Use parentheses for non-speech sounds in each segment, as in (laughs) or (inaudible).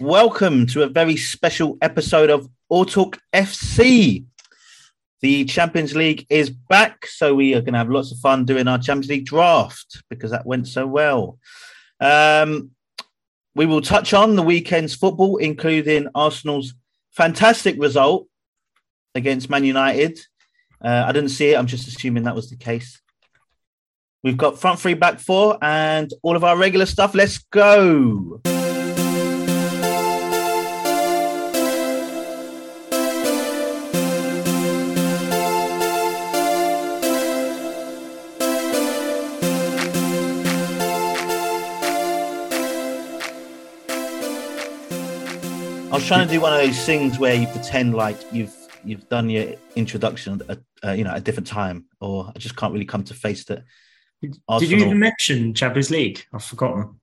welcome to a very special episode of Talk FC. The Champions League is back, so we are going to have lots of fun doing our Champions League draft because that went so well. Um, we will touch on the weekend's football, including Arsenal's fantastic result against Man United. Uh, I didn't see it. I'm just assuming that was the case. We've got front three, back four, and all of our regular stuff. Let's go. Was trying to do one of those things where you pretend like you've you've done your introduction at uh, you know a different time, or I just can't really come to face that. Did you even mention Champions League? I've forgotten.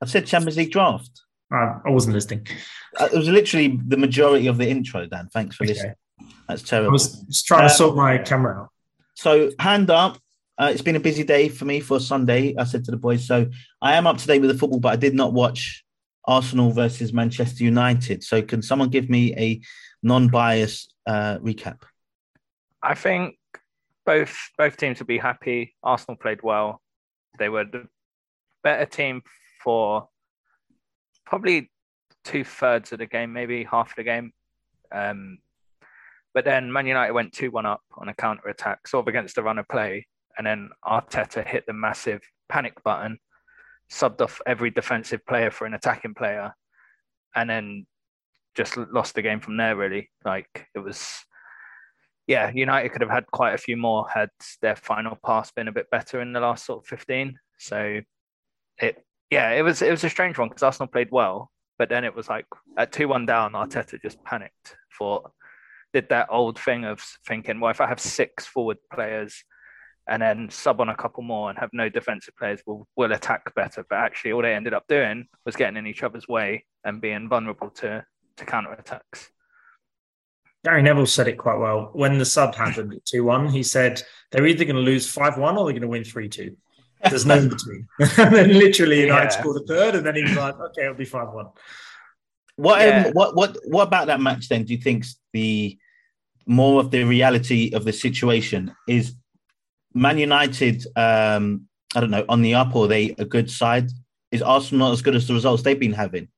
I've said Champions League draft. Uh, I wasn't listening. Uh, it was literally the majority of the intro, Dan. Thanks for okay. listening. That's terrible. I was just trying to sort my camera out. So, hand up. Uh, it's been a busy day for me for Sunday. I said to the boys, so I am up to date with the football, but I did not watch Arsenal versus Manchester United. So, can someone give me a non-biased uh, recap? I think both both teams will be happy. Arsenal played well. They were the better team for probably two thirds of the game, maybe half of the game. Um, but then Man United went 2 1 up on a counter attack, sort of against the run of play. And then Arteta hit the massive panic button subbed off every defensive player for an attacking player, and then just lost the game from there. Really, like it was. Yeah, United could have had quite a few more had their final pass been a bit better in the last sort of fifteen. So, it yeah, it was it was a strange one because Arsenal played well, but then it was like at two one down, Arteta just panicked. For did that old thing of thinking, well, if I have six forward players and then sub on a couple more and have no defensive players will will attack better. But actually, all they ended up doing was getting in each other's way and being vulnerable to to counter attacks. Gary Neville said it quite well when the sub happened at two one. He said they're either going to lose five one or they're going to win three two. There's no in between. (laughs) and then literally United yeah. scored a third, and then he was like, "Okay, it'll be five one." What um, yeah. um, what what what about that match then? Do you think the more of the reality of the situation is Man United, um, I don't know, on the up, or they a good side? Is Arsenal not as good as the results they've been having?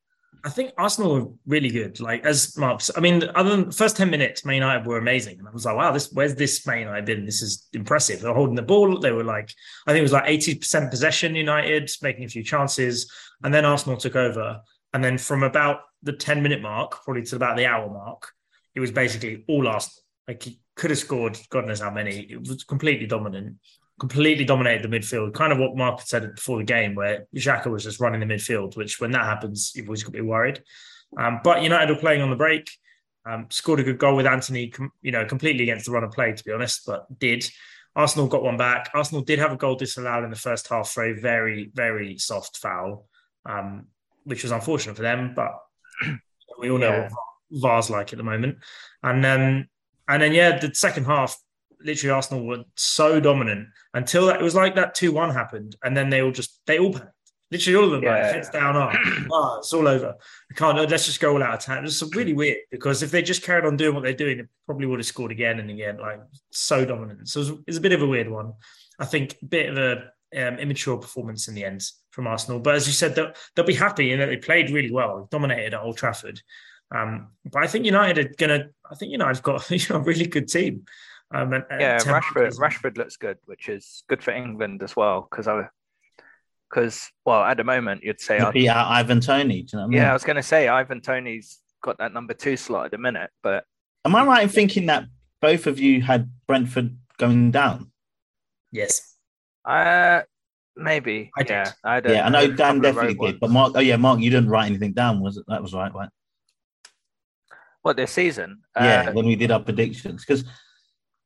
I think Arsenal were really good. Like as Marks, I mean, other than the first ten minutes, Man United were amazing, and I was like, wow, this where's this Man United been? This is impressive. They're holding the ball. They were like, I think it was like eighty percent possession. United making a few chances, and then Arsenal took over. And then from about the ten minute mark, probably to about the hour mark, it was basically all Arsenal. Like could have scored God knows how many. It was completely dominant, completely dominated the midfield. Kind of what Mark said before the game, where Xhaka was just running the midfield. Which when that happens, you've always got to be worried. Um, but United were playing on the break. Um, scored a good goal with Antony, you know, completely against the run of play, to be honest, but did. Arsenal got one back. Arsenal did have a goal disallowed in the first half for a very, very soft foul, um, which was unfortunate for them. But (clears throat) we all know yeah. what VAR's like at the moment. And then and then yeah, the second half, literally Arsenal were so dominant until that it was like that two one happened, and then they all just they all panicked. Literally all of them, yeah. like, heads down, up. oh, (clears throat) it's all over. We can't. Let's just go all out of time. It's really weird because if they just carried on doing what they're doing, they probably would have scored again and again. Like so dominant. So it's, it's a bit of a weird one. I think a bit of a um, immature performance in the end from Arsenal. But as you said, they'll, they'll be happy in that they played really well, dominated at Old Trafford. Um, but I think United are going to. I think United's got (laughs) you know, a really good team. Um, and, yeah, Rashford. Rashford looks good, which is good for England as well. Because I, because well, at the moment you'd say I'd, out Ivan Toney. You know I mean? Yeah, I was going to say Ivan Toney's got that number two slot at the minute. But am I right in thinking that both of you had Brentford going down? Yes. Uh maybe. I yeah, I yeah, I know Dan definitely did, but Mark. Oh yeah, Mark, you didn't write anything down, was it? That was right, right? What this season? Yeah, uh, when we did our predictions, because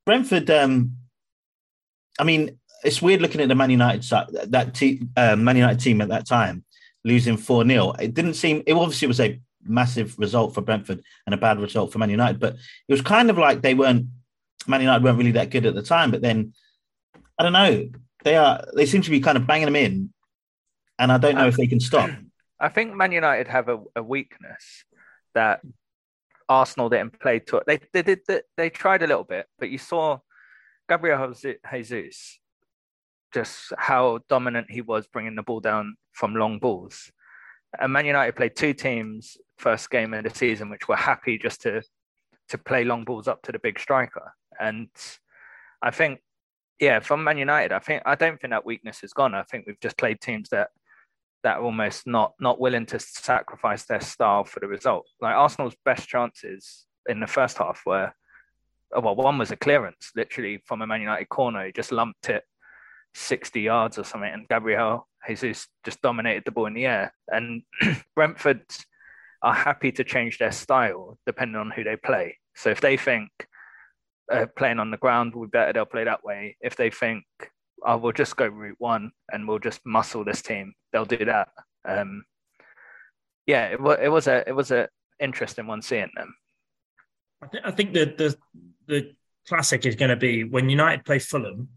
Brentford. Um, I mean, it's weird looking at the Man United side, that team, uh, Man United team at that time losing four 0 It didn't seem. It obviously was a massive result for Brentford and a bad result for Man United, but it was kind of like they weren't. Man United weren't really that good at the time, but then I don't know. They are. They seem to be kind of banging them in, and I don't know I, if they can stop. (clears throat) I think Man United have a, a weakness that Arsenal didn't play to. it. They they did they, they tried a little bit, but you saw Gabriel Jesus just how dominant he was bringing the ball down from long balls. And Man United played two teams first game of the season, which were happy just to to play long balls up to the big striker. And I think, yeah, from Man United, I think I don't think that weakness is gone. I think we've just played teams that that are almost not not willing to sacrifice their style for the result. Like Arsenal's best chances in the first half were, well, one was a clearance, literally from a Man United corner. He just lumped it 60 yards or something, and Gabriel Jesus just dominated the ball in the air. And (clears throat) Brentford are happy to change their style depending on who they play. So if they think uh, playing on the ground will be better, they'll play that way. If they think, oh, we'll just go route one and we'll just muscle this team, they'll do that. Um, yeah, it, was it was a it was a interesting one seeing them. I, th- I think the the the classic is going to be when United play Fulham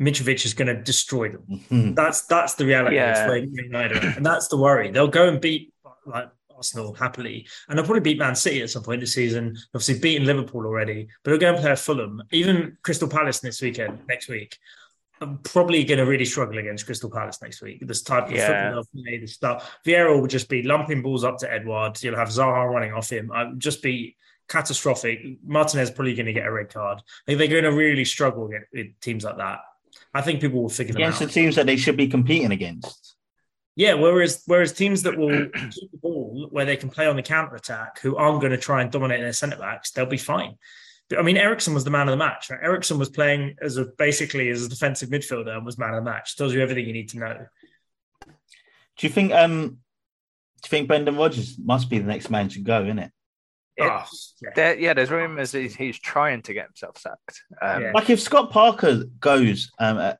Mitrovic is going to destroy them. Mm-hmm. That's that's the reality yeah. of United, and that's the worry. They'll go and beat like Arsenal happily, and they'll probably beat Man City at some point this season. Obviously, beaten Liverpool already, but they'll go and play Fulham, even Crystal Palace this weekend, next week. I'm probably going to really struggle against Crystal Palace next week. This type of yeah. football they'll play, the stuff. Vieira will just be lumping balls up to Edouard. You'll have Zaha running off him. I'll just be catastrophic. Martinez probably going to get a red card. I think they're going to really struggle with teams like that. I think people will figure against the teams that they should be competing against. Yeah, whereas whereas teams that will (clears throat) keep the ball where they can play on the counter attack, who aren't going to try and dominate their centre backs, they'll be fine. But, I mean, Eriksen was the man of the match. Right? Eriksen was playing as a basically as a defensive midfielder and was man of the match. Tells you everything you need to know. Do you think um do you think Brendan Rodgers must be the next man to go, isn't it? Oh, yeah. There, yeah, there's rumors he's, he's trying to get himself sacked. Um, yeah. Like if Scott Parker goes, um, uh,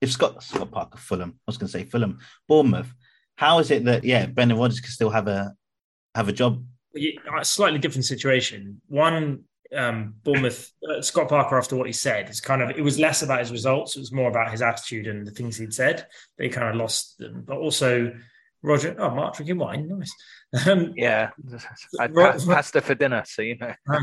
if Scott Scott Parker Fulham, I was going to say Fulham, Bournemouth, how is it that yeah, Brendan Rodgers can still have a have a job? A slightly different situation. One, um, Bournemouth, uh, Scott Parker, after what he said, it's kind of it was less about his results; it was more about his attitude and the things he'd said. They kind of lost them, but also Roger. Oh, Mark drinking wine, nice. Um, yeah, (laughs) I passed pasta for dinner, so you know. (laughs)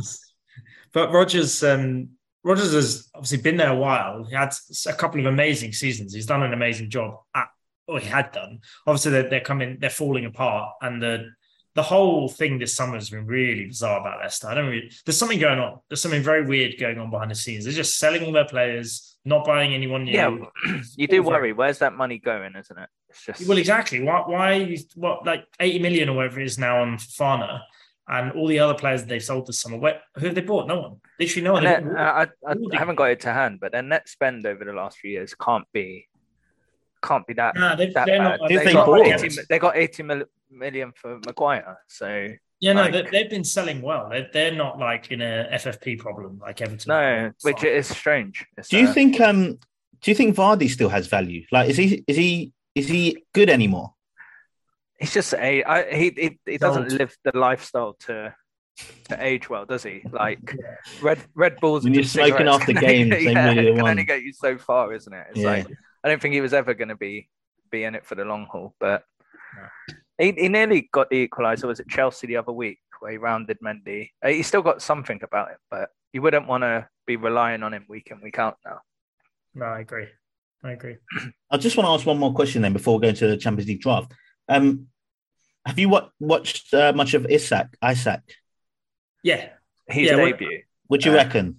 but Rodgers, um, Rodgers has obviously been there a while. He had a couple of amazing seasons. He's done an amazing job at, or he had done. Obviously, they're, they're coming, they're falling apart, and the the whole thing this summer has been really bizarre about Leicester. I don't really. There's something going on. There's something very weird going on behind the scenes. They're just selling all their players, not buying anyone new. Yeah, (clears throat) you do worry. Where's that money going? Isn't it? It's just well, exactly. Why? Why? What? Like 80 million or whatever it is now on Fana, and all the other players that they've sold this summer. Where, who have they bought? No one. Literally no one. Net, uh, I, I, I haven't got it to hand, but their net spend over the last few years can't be can't be that. Nah, that bad. Not, they, they, got 80, they got 80 million for Maguire. So yeah, no, like, they've been selling well. They're, they're not like in a FFP problem like Everton. No, which is strange. It's, do you think um do you think Vardy still has value? Like, is he is he is he good anymore? He's just a I, he he, he doesn't live the lifestyle to to age well, does he? Like Red Red Bulls. When you're smoking after (laughs) games, yeah, it can only get you so far, isn't it? It's yeah. like I don't think he was ever going to be be in it for the long haul, but he, he nearly got the equaliser. Was it Chelsea the other week where he rounded Mendy? Uh, he's still got something about him, but you wouldn't want to be relying on him week in week out now. No, I agree. I agree. I just want to ask one more question then before we go to the Champions League draft. Um, have you what, watched uh, much of Isak? Isak? Yeah, his yeah, debut. What do you uh, reckon?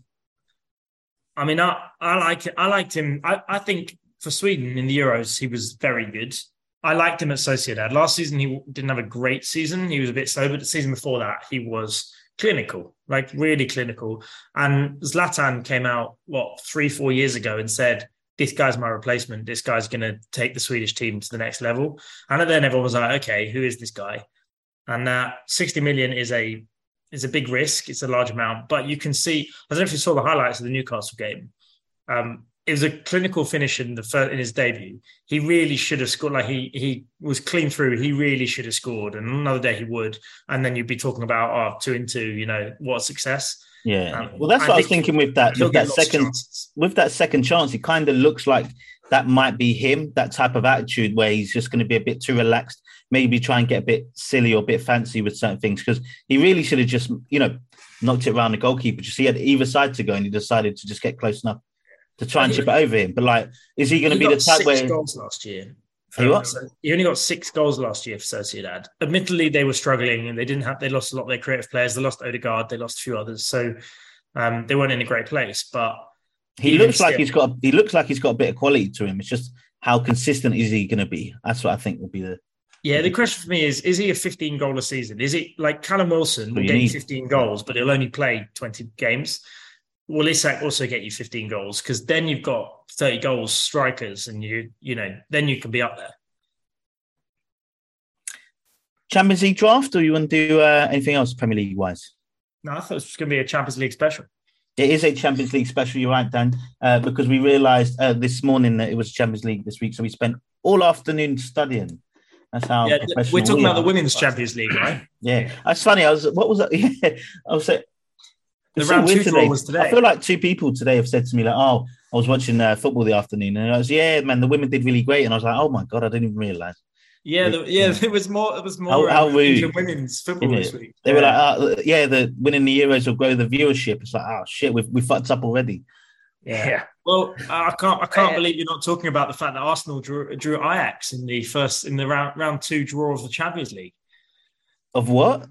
I mean, I, I like I liked him. I, I think for Sweden in the Euros, he was very good. I liked him at Sociedad. Last season, he didn't have a great season. He was a bit slow, but the season before that, he was clinical, like really clinical. And Zlatan came out, what, three, four years ago and said, this guy's my replacement. This guy's going to take the Swedish team to the next level. And then everyone was like, okay, who is this guy? And that 60 million is a is a big risk. It's a large amount, but you can see. I don't know if you saw the highlights of the Newcastle game. Um, it was a clinical finish in the first, in his debut. He really should have scored. Like he he was clean through. He really should have scored. And another day he would. And then you'd be talking about oh two and two. You know what success. Yeah. Um, well, that's what I, I was thinking with that with that second with that second chance. It kind of looks like that might be him, that type of attitude where he's just going to be a bit too relaxed, maybe try and get a bit silly or a bit fancy with certain things. Because he really should have just, you know, knocked it around the goalkeeper. Just he had either side to go and he decided to just get close enough to try and chip it over him. But like, is he going to be the type six where goals last year? He what? He only got six goals last year for Sociedad. Admittedly, they were struggling and they didn't have. They lost a lot of their creative players. They lost Odegaard. They lost a few others. So um, they weren't in a great place. But he looks like he's got. He looks like he's got a bit of quality to him. It's just how consistent is he going to be? That's what I think will be the. Yeah, the question for me is: Is he a 15 goal a season? Is it like Callum Wilson will get you 15 goals, but he'll only play 20 games? Will Isak also get you 15 goals? Because then you've got 30 goals strikers, and you you know then you can be up there. Champions League draft, or you want to do uh, anything else Premier League wise? No, I thought it was going to be a Champions League special. It is a Champions League special, you're right, Dan, uh, because we realised uh, this morning that it was Champions League this week, so we spent all afternoon studying. That's how yeah, we're talking we about the Women's Champions League, right? yeah, that's funny. I was, what was that? Yeah, (laughs) I was saying. The round two today. was today. I feel like two people today have said to me like, "Oh, I was watching uh, football the afternoon, and I was, yeah, man, the women did really great," and I was like, "Oh my god, I didn't even realise." Yeah, the, yeah, (laughs) it was more. It was more. How, how um, rude. women's football this week. They yeah. were like, oh, "Yeah, the winning the Euros will grow the viewership." It's like, "Oh shit, we've we fucked up already." Yeah. yeah. Well, I can't. I can't believe you're not talking about the fact that Arsenal drew, drew Ajax in the first in the round round two draw of the Champions League. Of what?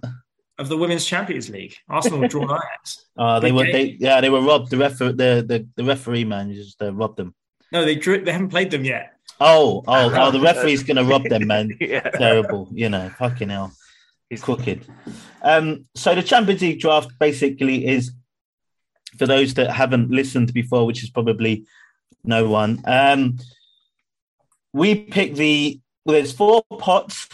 Of the Women's Champions League. Arsenal (laughs) were drawn Ajax. Oh, they were they yeah they were robbed. The referee the, the, the referee man just uh, robbed them. No, they drew. They haven't played them yet. Oh, oh, oh! The referee's gonna rob them, man. (laughs) yeah. Terrible, you know. Fucking hell, he's crooked. Um, so the Champions League draft basically is for those that haven't listened before, which is probably no one. Um, we pick the well, there's four pots.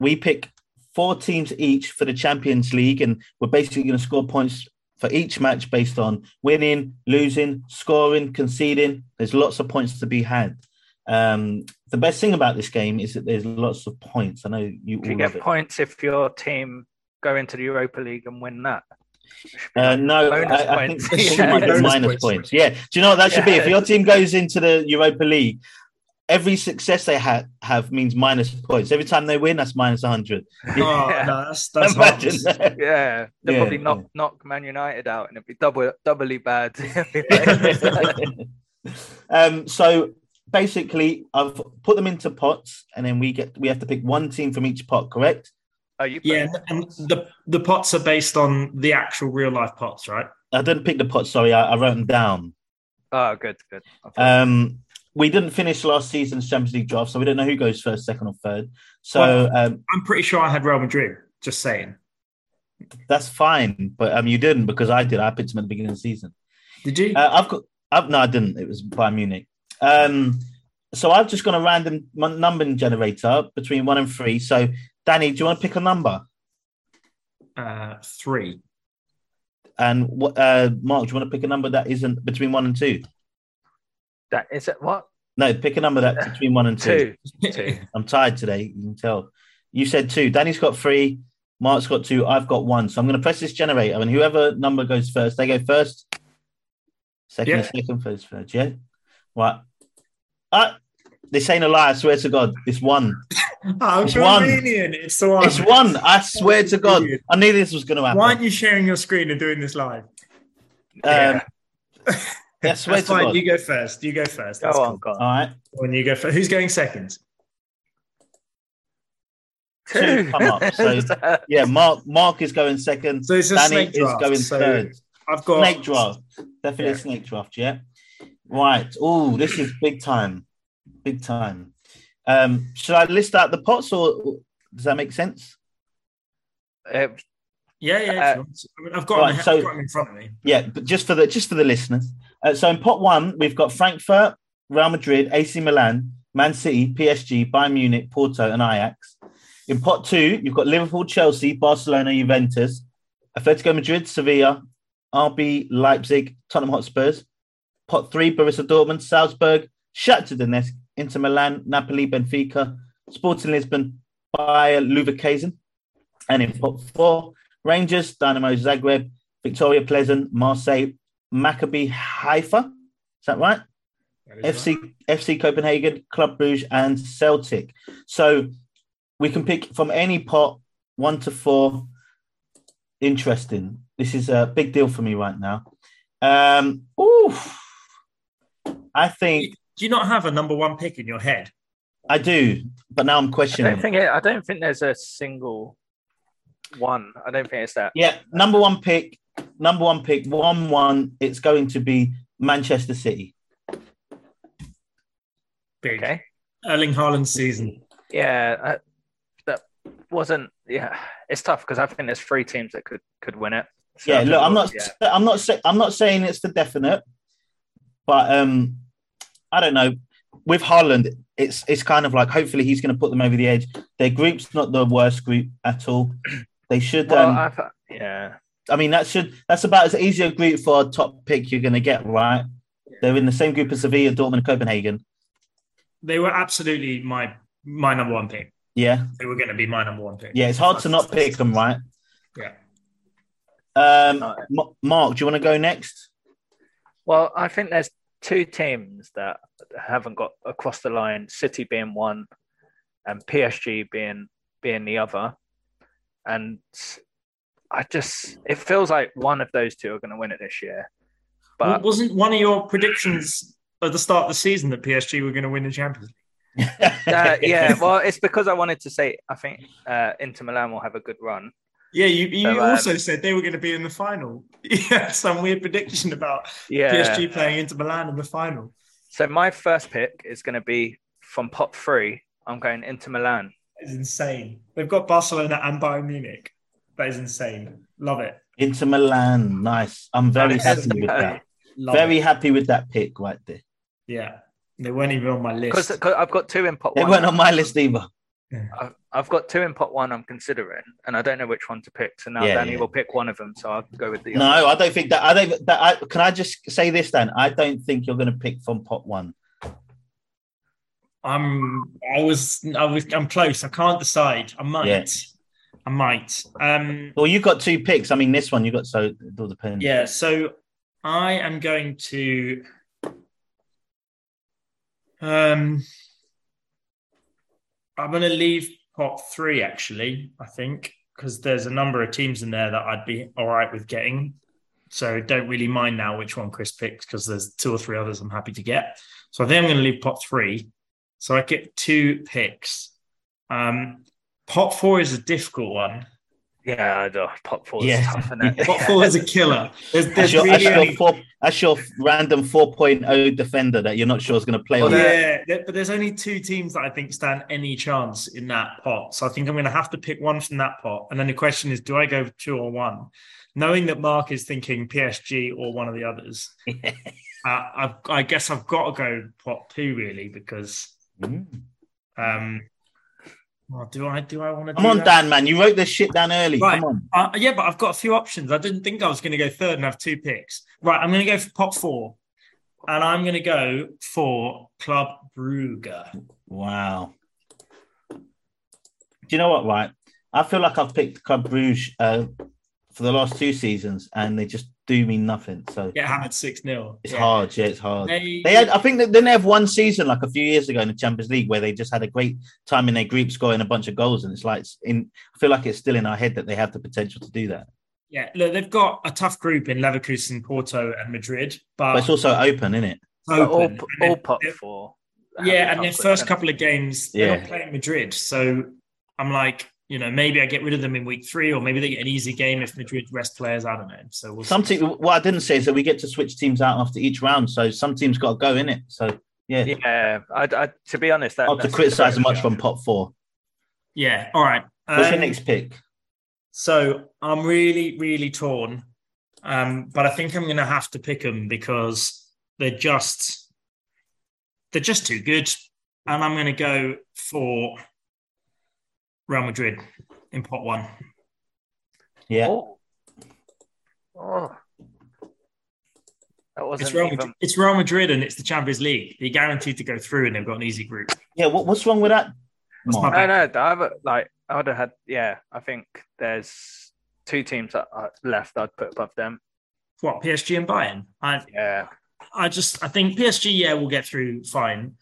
We pick four teams each for the Champions League, and we're basically going to score points for each match based on winning, losing, scoring, conceding. There's lots of points to be had. Um, the best thing about this game is that there's lots of points. I know you. Do you get points if your team go into the Europa League and win that? Uh, no, I, I, think (laughs) yeah. minus points. points. Yeah. Do you know what that should yeah. be? If your team goes into the Europa League every success they ha- have means minus points. Every time they win, that's minus 100. (laughs) Oh, yeah. no, that's, that's (laughs) Imagine that. Yeah, they'll yeah, probably knock, yeah. knock Man United out and it'd be double, doubly bad. (laughs) um, so basically, I've put them into pots and then we get we have to pick one team from each pot, correct? Oh, you yeah, and the, the pots are based on the actual real life pots, right? I didn't pick the pots, sorry, I, I wrote them down. Oh, good, good. Um, we didn't finish last season's Champions League draft, so we don't know who goes first, second, or third. So well, um, I'm pretty sure I had Real Madrid. Just saying. That's fine, but um, you didn't because I did. I picked them at the beginning of the season. Did you? Uh, I've got. I've, no, I didn't. It was Bayern Munich. Um, so I've just got a random number generator between one and three. So, Danny, do you want to pick a number? Uh, three. And what, uh, Mark, do you want to pick a number that isn't between one and two? That is it. What? No, pick a number that's between one and two. Two. (laughs) two. I'm tired today. You can tell. You said two. Danny's got three. Mark's got two. I've got one. So I'm going to press this generator, and whoever number goes first, they go first. Second, yeah. second, first, third. Yeah. Right. Ah, this ain't a lie. I swear to God, it's one. (laughs) How it's convenient! One. It's the one. It's one. I swear to God, I knew this was going to happen. Why aren't you sharing your screen and doing this live? Um, yeah. Yes, That's fine. You go first. You go first. That's go on, cool. All right. When you go first, who's going second? Two. Come up. So (laughs) yeah, Mark. Mark is going second. So it's a Danny snake draft. is going so third. I've got snake draft. Definitely yeah. snake draft. Yeah. Right. Oh, this is big time. Big time. Um, should I list out the pots, or does that make sense? Uh, yeah, yeah. Uh, I mean, I've got, right, them, so, got them in front of me. Yeah, but just for the just for the listeners, uh, so in pot one, we've got Frankfurt, Real Madrid, AC Milan, Man City, PSG, Bayern Munich, Porto, and Ajax. In pot two, you've got Liverpool, Chelsea, Barcelona, Juventus, Atletico Madrid, Sevilla, RB Leipzig, Tottenham Hotspurs. Pot three, Borussia Dortmund, Salzburg, Shakhtar Donetsk, Inter Milan, Napoli, Benfica, Sporting Lisbon, Bayer Leverkusen. And in pot four, Rangers, Dynamo Zagreb, Viktoria Plzeň, Marseille, Maccabi Haifa. Is that right? FC FC Copenhagen, Club Brugge, and Celtic. So we can pick from any pot one to four. Interesting. This is a big deal for me right now. Um, oof. I think Do you not have a number one pick in your head? I do, but now I'm I questioning. don't think it, I don't think there's a single one. I don't think it's that. Yeah, number one pick, number one pick, one one. It's going to be Manchester City. Big. Okay. Erling Haaland's season. Yeah, uh, that wasn't. Yeah, it's tough because I think there's three teams that could could win it. So yeah, I look, think- I'm not, yeah. I'm not, say, I'm not saying it's the definite, but um, I don't know. With Haaland, it's it's kind of like hopefully he's going to put them over the edge. Their group's not the worst group at all. They should. Well, um, I thought- yeah, I mean, that should that's about as easy a group for a top pick you're going to get, right? They're in the same group as Sevilla, Dortmund, and Copenhagen. They were absolutely my my number one pick. Yeah, They were going to be my number one pick. yeah. It's hard to not pick them, right? Yeah. Um, No. Ma- Mark, do you want to go next? Well, I think there's two teams that haven't got across the line. City being one, and PSG being being the other. And I just it feels like one of those two are going to win it this year. Well, But wasn't one of your predictions at the start of the season that PSG were going to win the Champions League? (laughs) uh, yeah, well, it's because I wanted to say I think uh, Inter Milan will have a good run. Yeah, you, you So, um, also said they were going to be in the final. (laughs) Yeah, some weird prediction about Yeah. PSG playing Inter Milan in the final. So my first pick is going to be from pot three. I'm going Inter Milan. It's insane. They've got Barcelona and Bayern Munich. That is insane. Love it. Inter Milan, nice. I'm very Nice. happy with that. (laughs) Love Very it. happy with that pick right there. Yeah. They weren't even on my list. Because. I've got two in pot They one. weren't on my list either. I've, I've got two in pot one I'm considering, and I don't know which one to pick. So now Yeah, Danny yeah. will pick one of them. So I'll go with the No, other. I don't think that. I don't. That I, can I just say this, Dan? I don't think you're going to pick from pot one. I'm I was I was I'm close. I can't decide. I might. Yeah. I might. Um Well, you've got two picks. I mean, this one you've got so it all depends. yeah, so I am going to um I'm gonna leave pot three actually, I think, because there's a number of teams in there that I'd be all right with getting. So don't really mind now which one Chris picks because there's two or three others I'm happy to get. So I think I'm going to leave pot three. So I get two picks. Um, pot four is a difficult one. Yeah, I know. pot four is Yeah. tough, isn't it? (laughs) Pot four is a killer. There's, That's there's your, that's, your four, that's your random 4.0 defender that you're not sure is going to play Well, yeah, there- but there's only two teams that I think stand any chance in that pot. So I think I'm going to have to pick one from that pot. And then the question is, do I go two or one? Knowing that Mark is thinking PSG or one of the others, (laughs) uh, I, I guess I've got to go pot two really because Mm. um, well, do I do I want to? Come on, Dan, man. You wrote this shit down early. Right. Come on. Uh, yeah, but I've got a few options. I didn't think I was going to go third and have two picks. Right, I'm going to go for pot four, and I'm going to go for Club Brugge. Wow. Do you know what, right? I feel like I've picked Club Bruges uh, for the last two seasons and they just do me nothing. So Get hammered six 0 it's hard. Yeah, it's hard. They, They had, I think, that didn't they have one season like a few years ago in the Champions League where they just had a great time in their group, scoring a bunch of goals, and it's like it's in. I feel like it's still in our head that they have the potential to do that, yeah, look, they've got a tough group in Leverkusen, Porto, and Madrid, but, but it's also open, isn't it? it's But all, open. And all then- pot four. Yeah, and their first couple of games, they're not playing Madrid. So I'm like, you know, maybe I get rid of them in week three, or maybe they get an easy game if Madrid rest players. I don't know. So we'll Some see. what I didn't say is that we get to switch teams out after each round, so some teams got to go in it. So yeah, Yeah, I, I, to be honest, that, not to criticize much from pot four. Yeah. All right. What's your Um, next pick? So I'm really, really torn. Um, but I think I'm going to have to pick them because they're just they're just too good, and I'm going to go for Real Madrid in pot one. Yeah, Oh. Oh. That wasn't It's Real, even. Madrid, it's Real Madrid, and it's the Champions League. They're guaranteed to go through, and they've got an easy group. yeah. What, what's wrong with that? That's Mark? my- No, no, I would like. I would have had. Yeah, I think there's two teams that are left. I'd put above them. What PSG and Bayern? I, Yeah, I just I think PSG yeah will get through fine, but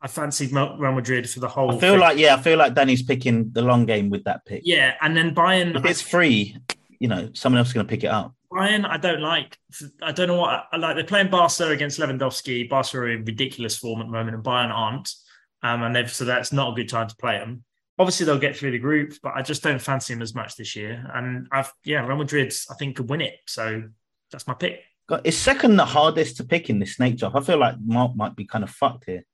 I fancied Real Madrid for the whole. I feel thing. like yeah, I feel like Danny's picking the long game with that pick. yeah, and then Bayern. If it's free, you know, someone else is going to pick it up. Bayern, I don't like. I don't know what I like. They're playing Barca against Lewandowski. Barca are in ridiculous form at the moment, and Bayern aren't. Um, and they've so that's not a good time to play them. Obviously, they'll get through the group, but I just don't fancy them as much this year. And I've yeah, Real Madrid, I think could win it. So that's my pick. God, Is second the hardest to pick in this snake job? I feel like Mark might be kind of fucked here.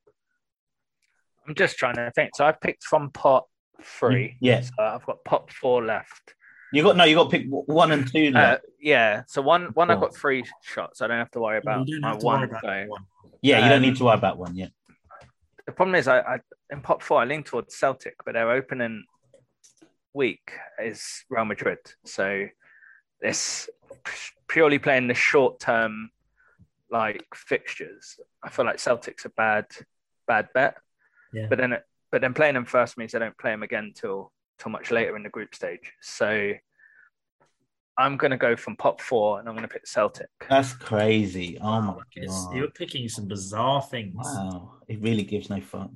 I'm just trying to think. So I've picked from pot three. Yeah. So I've got pot four left. You got no, you got to pick one and two. Uh, yeah. So one one I've got three shots. I don't have to worry about my have to worry one about going. one. yeah, you don't um, need to worry about one. Yeah, The problem is, I, I in pot four I lean towards Celtic, but their opening week is Real Madrid. So this purely playing the short term like fixtures. I feel like Celtic's a bad bad bet. Yeah. But then but then playing them first means I don't play them again till till much later in the group stage. So I'm going to go from pop four and I'm going to pick Celtic. that's crazy. Oh my Yes, god! You're picking some bizarre things. Wow, it really gives no fucks.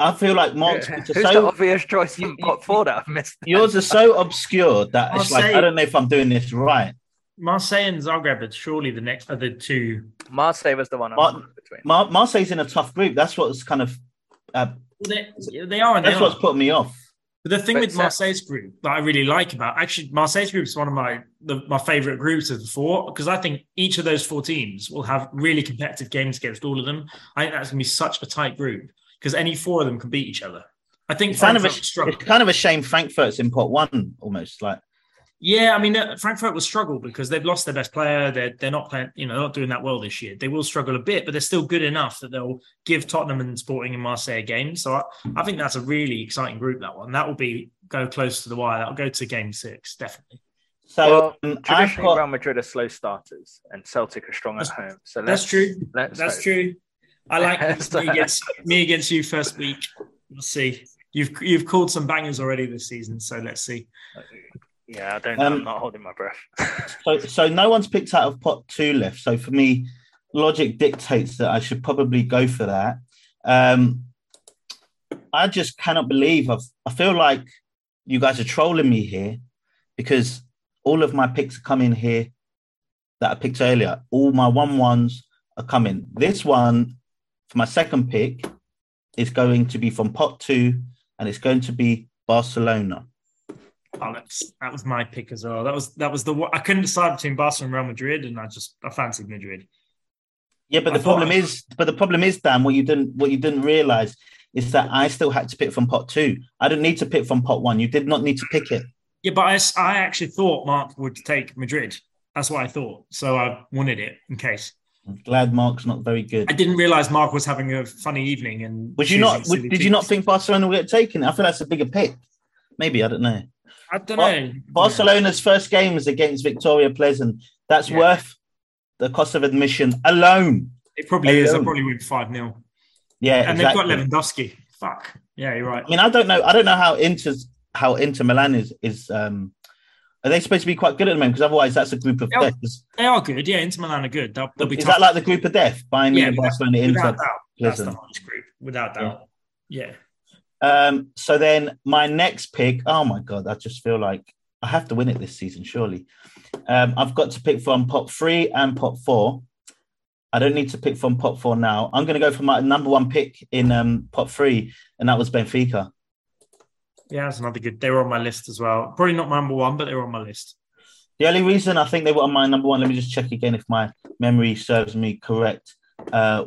I feel like Mark's Who's picks are the obvious choice from You- you- pot four that I've missed? yours are so obscure that it's I'll like say- I don't know if I'm doing this right. Marseille and Zagreb are surely the next are the two. Marseille was the one I'm Mar- between. Mar- Marseille's in a tough group. That's what's kind of uh, They, they are and they that's what's put me off. But the thing But with so- Marseille's group that I really like about actually Marseille's group is one of my the, my favorite groups of the four because I think each of those four teams will have really competitive games against all of them. I think that's gonna be such a tight group because any four of them can beat each other. I think It's kind of a it's kind of a shame Frankfurt's in pot one almost like Yeah, I mean uh, Frankfurt will struggle because they've lost their best player. They're they're not playing, you know, not doing that well this year. They will struggle a bit, but they're still good enough that they'll give Tottenham and Sporting and Marseille a game. So I, I think that's a really exciting group. That one that will be go close to the wire. That'll go to game six definitely. so. Well, um, I've Traditionally, got- Real Madrid are slow starters, and Celtic are strong at home. So That's let's- true. Let's That's hope. true. I like (laughs) me against me against you first week. We'll see. You've you've called some bangers already this season, so let's see. Yeah, I don't. Um, I'm not holding my breath. So, (laughs) so no one's picked out of pot two left. So for me, logic dictates that I should probably go for that. Um, I just cannot believe I've, I feel like you guys are trolling me here because all of my picks are coming here that I picked earlier. All my one ones are coming. This one for my second pick is going to be from pot two, and it's going to be Barcelona. Oh, that's, that was my pick as well. That was that was the one I couldn't decide between Barcelona and Real Madrid, and I just I fancied Madrid. Yeah, but I the problem is, but the problem is, Dan, what you didn't, what you didn't realize is that I still had to pick from pot two. I didn't need to pick from pot one. You did not need to pick it. Yeah, but I actually thought Mark would take Madrid. That's what I thought. So I wanted it in case. I'm glad Mark's not very good. I didn't realize Mark was having a funny evening and Would you not? Would, did you not think Barcelona would get taken? I feel that's a bigger pick. Maybe I don't know. I don't know. Barcelona's first game is against Viktoria Plzeň. That's Yeah. worth the cost of admission alone. It probably is. I Alone. probably win 5 0. Yeah, And exactly. they've got Lewandowski. Fuck. Yeah, you're right. I mean, I don't know. I don't know how Inter's how Inter Milan is is. um Are they supposed to be quite good at the moment? Because otherwise, that's a group of Yeah. death. They are good. Yeah, Inter Milan are good. They'll, they'll be is tough. that like the group of death? Bayern Yeah, Munich, without- Barcelona, Inter. without doubt. That's the hardest group, without doubt. Yeah. Um, so then my next pick, oh my god, I just feel like I have to win it this season, surely. Um, I've got to pick from pot three and pot four. I don't need to pick from pot four now. I'm going to go for my number one pick in um, pot three, and that was Benfica. Yeah, that's another good. They were on my list as well. Probably not my number one, but they were on my list. The only reason I think they were on my number one, let me just check again if my memory serves me correct. Uh,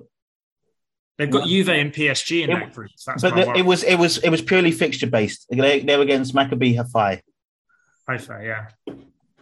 They've got Juve and PSG in it- that group. So but the, it was it was it was purely fixture based. They, they were against Maccabi Haifa. Haifa, yeah.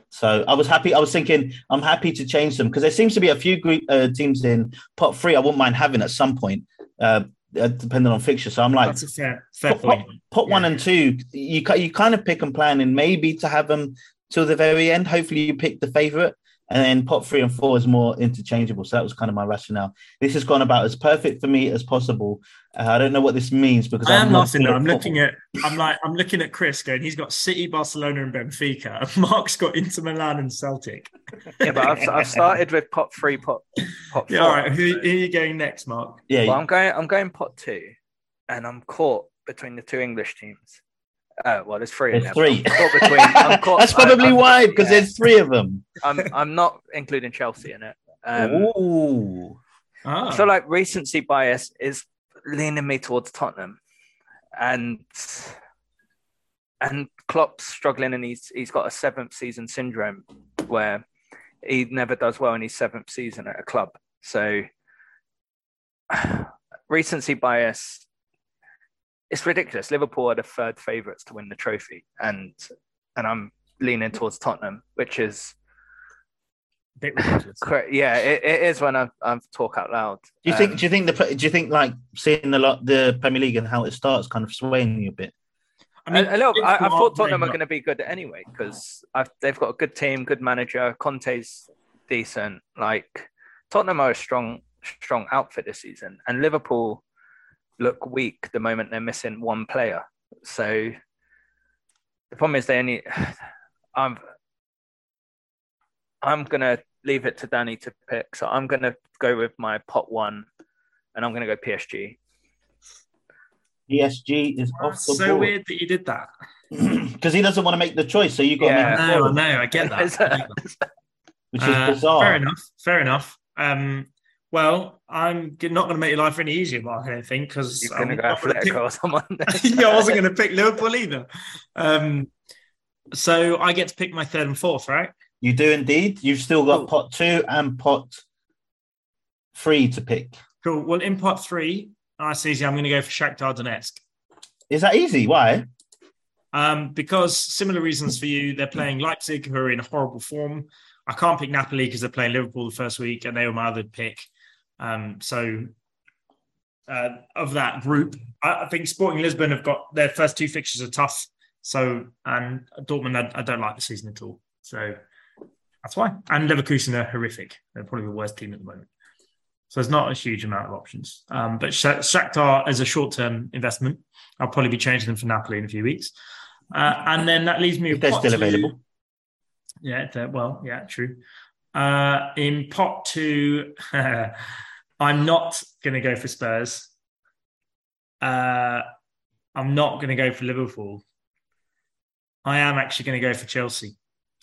So I was happy. I was thinking I'm happy to change them because there seems to be a few group, uh, teams in pot three. I wouldn't mind having at some point, uh, uh, depending on fixture. So I'm like That's a fair, fair pot, pot, point. pot one Yeah. and two. You you kind of pick and plan, and maybe to have them till the very end. Hopefully, you pick the favorite, and then pot three and four is more interchangeable. So that was kind of my rationale. This has gone about as perfect for me as possible. Uh, I don't know what this means because I I'm laughing. good Though. I'm looking at. I'm like. I'm looking at Chris going. He's got City, Barcelona, and Benfica. (laughs) And Mark's got Inter Milan and Celtic. Yeah, but I've, I've started with pot three, pot pot four. Yeah. All right. Who, who are you going next, Mark? Yeah, Well, I'm going. I'm going pot two, and I'm caught between the two English teams. Uh, well, there's three. there's there, three. I'm caught between. I'm (laughs) caught, That's probably I- I'm- why because yeah, there's three of them. I'm. I'm not including Chelsea in it. Um, Ooh. Ah. I feel like recency bias is leaning me towards Tottenham, and and Klopp's struggling, and he's he's got a seventh season syndrome where he never does well in his seventh season at a club. So (sighs) recency bias. It's ridiculous. Liverpool are the third favourites to win the trophy, and and I'm leaning towards Tottenham, which is A bit ridiculous. (laughs) yeah, it, it is when I I talk out loud. Do you think? Um, do you think the? Do you think like seeing the lot the Premier League and how it starts kind of swaying you a bit? I I, I, look, I, I thought Tottenham are going to be good anyway because they've got a good team, good manager. Conte's decent. Like Tottenham are a strong, strong outfit this season, and Liverpool look weak the moment they're missing one player. So the problem is they only. (sighs) I'm. I'm gonna leave it to Danny to pick. So I'm gonna go with my pot one, and I'm gonna go PSG. PSG is off That's the so board weird that you did that. (clears throat) because he doesn't want to make the choice. So you got Yeah. to make the No, I. I get that. I get that. (laughs) which is Uh, bizarre. Fair enough. Fair enough. Um, well, I'm not going to make your life any easier, Mark. I don't think because You're gonna go Atletico or someone. (laughs) (laughs) yeah, I wasn't going to pick Liverpool either. Um, so I get to pick my third and fourth, right? You do indeed. You've still got Cool. pot two and pot three to pick. Cool. Well, in pot three, nice easy. I'm going to go for Shakhtar Donetsk. Is that easy? Why? Um, because similar reasons for you, they're playing Leipzig, who are in horrible form. I can't pick Napoli because they're playing Liverpool the first week, and they were my other pick. Um, so, uh, of that group, I, I think Sporting Lisbon have got their first two fixtures are tough. So, and Dortmund, I, I don't like the season at all. So that's why. And Leverkusen are horrific. They're probably the worst team at the moment. So there's not a huge amount of options. Um, but Sha- Shakhtar as a short-term investment, I'll probably be changing them for Napoli in a few weeks. Uh, and then that leaves me If with they're still available. Yeah, they're- well, yeah, true. Uh, in pot two, (laughs) I'm not going to go for Spurs. Uh, I'm not going to go for Liverpool. I am actually going to go for Chelsea.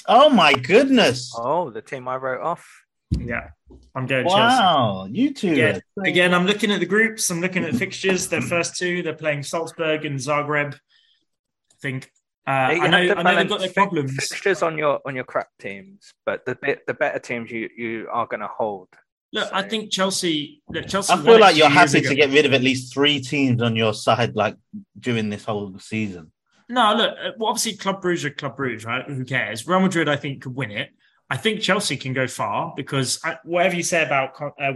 Oh my goodness! Oh, the team I wrote off. Yeah, I'm going Chelsea. wow, you two. Yeah, are- again, I'm looking at the groups. I'm looking at the fixtures. Their first two, they're playing Salzburg and Zagreb. I think. Uh, You I know, have to I know they've got their problems. Fixtures on your on your crap teams, but the bit the better teams you you are going to hold. Look, I think Chelsea. Look, Chelsea. I feel like you're years happy to get rid of at least three teams on your side, like during this whole season. No, look. uh, Well, obviously, Club Brugge are Club Brugge, right? Who cares? Real Madrid, I think, could win it. I think Chelsea can go far because uh, whatever you say about uh,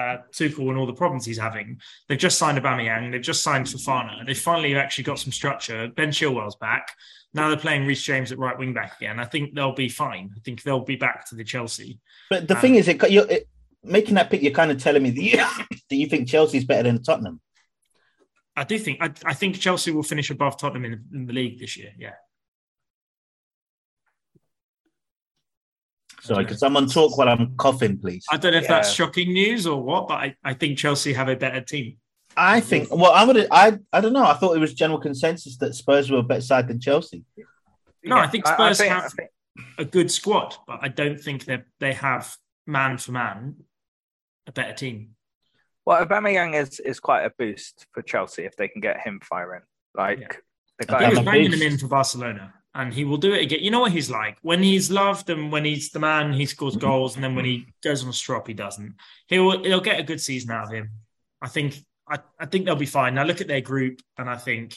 uh, Tuchel and all the problems he's having, they've just signed Aubameyang, they've just signed Fofana, and they finally actually got some structure. Ben Chilwell's back. Now they're playing Reece James at right wing back again. I think they'll be fine. I think they'll be back to the Chelsea. But the Um, thing is, it, you're it, making that pick. You're kind of telling me that you, (laughs) that you think Chelsea's better than Tottenham. I do think I, I think Chelsea will finish above Tottenham in, in the league this year. Yeah. Sorry, can someone talk while I'm coughing, please? I don't know if that's shocking news or what, but I, I think Chelsea have a better team. I think. Well, I'm gonna. I. I don't know. I thought it was general consensus that Spurs were a better side than Chelsea. No, I think Spurs think- have- think- a good squad, but I don't think that they have man for man a better team. well, Aubameyang is is quite a boost for Chelsea if they can get him firing. Like Yeah. the I He guy. was I'm a banging him in for Barcelona, and he will do it again. You know what he's like when he's loved and when he's the man, he scores mm-hmm. goals, and then when he goes on a strop, he doesn't. He'll he'll get a good season out of him. I think I, I think they'll be fine. Now look at their group, and I think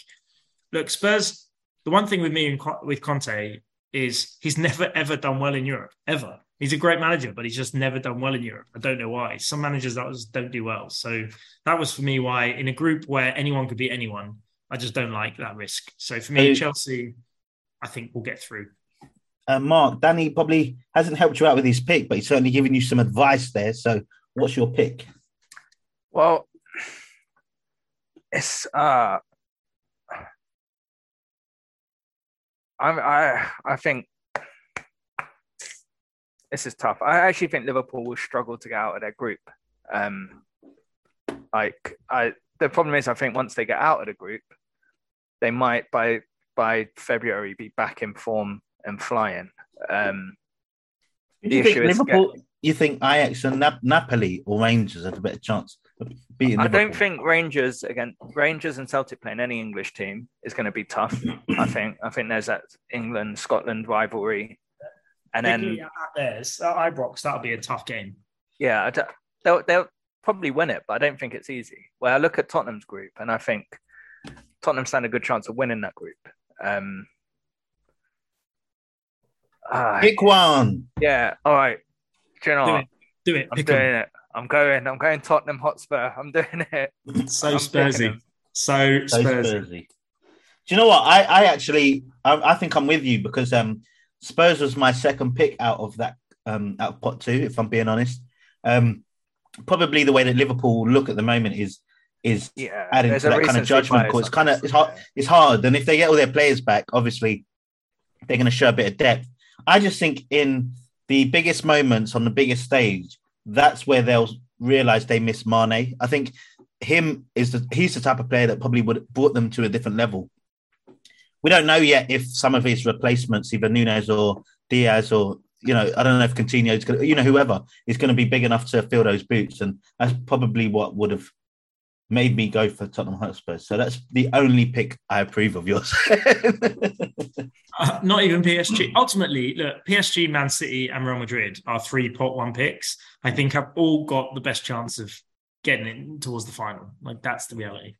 look Spurs. The one thing with me and with Conte is he's never ever done well in Europe ever. He's a great manager, but he's just never done well in Europe. I don't know why. Some managers that just don't do well. So that was for me why in a group where anyone could beat anyone, I just don't like that risk. So for me, Hey. Chelsea, I think we'll get through. Uh, Mark, Danny probably hasn't helped you out with his pick, but he's certainly given you some advice there. So, what's your pick? Well, it's uh, I I I think this is tough. I actually think Liverpool will struggle to get out of their group. Um, like I, the problem is, I think once they get out of the group, they might by by February be back in form and flying. Um, the you think Liverpool? Get, you think Ajax and Nap- Napoli or Rangers have a better chance of beating? I don't think Rangers again. Rangers and Celtic playing any English team is going to be tough. (coughs) I think. I think there's that England Scotland rivalry, and then at theirs at Ibrox that'll be a tough game. Yeah, they'll they'll probably win it, but I don't think it's easy. Well, I look at Tottenham's group, and I think Tottenham stand a good chance of winning that group. Um, uh, Pick one. Yeah. All right. Do you know do it. Do it. I'm Pick doing them. it. I'm going. I'm going Tottenham Hotspur. I'm doing it. (laughs) So I'm Spursy. So, so Spursy. Do you know what? I, I actually, I, I, think I'm with you because um, Spurs was my second pick out of that um, out of pot two. If I'm being honest, um, probably the way that Liverpool look at the moment is is yeah, adding to that kind of judgment call. It's kind of it's hard. It's hard, and if they get all their players back, obviously they're going to show a bit of depth. I just think in the biggest moments on the biggest stage, that's where they'll realize they miss Mane. I think him is the he's the type of player that probably would have brought them to a different level. We don't know yet if some of his replacements, either Nunez or Diaz or you know, I don't know if Coutinho is going to, you know, whoever is going to be big enough to fill those boots, and that's probably what would have made me go for Tottenham Hotspur. So that's the only pick I approve of yours. (laughs) uh, not even PSG. (clears throat) Ultimately, look, PSG, Man City, and Real Madrid are three pot one picks. I think have all got the best chance of getting in towards the final. Like that's the reality.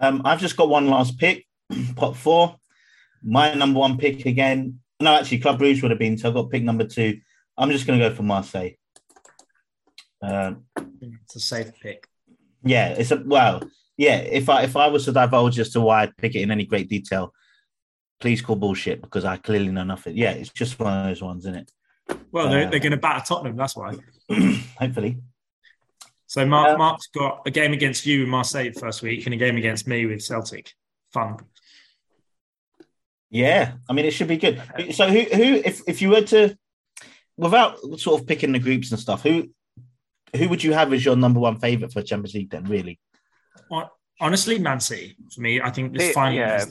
Um, I've just got one last pick, (clears throat) pot four. My number one pick again. No, actually, Club Brugge would have been. So I've got pick number two. I'm just going to go for Marseille. Uh, it's a safe pick. Yeah, it's a well, yeah. If I if I was to divulge as to why I'd pick it in any great detail, please call bullshit because I clearly know nothing. Yeah, it's just one of those ones, isn't it? Well, they're, uh, they're going to batter Tottenham. That's why. (clears throat) hopefully. So Mark, um, Mark's got a game against you in Marseille first week, and a game against me with Celtic. Fun. Yeah, I mean it should be good. So who who if if you were to without sort of picking the groups and stuff, who who would you have as your number one favorite for Champions League then? Really? honestly, Man City for me. I think this final yeah.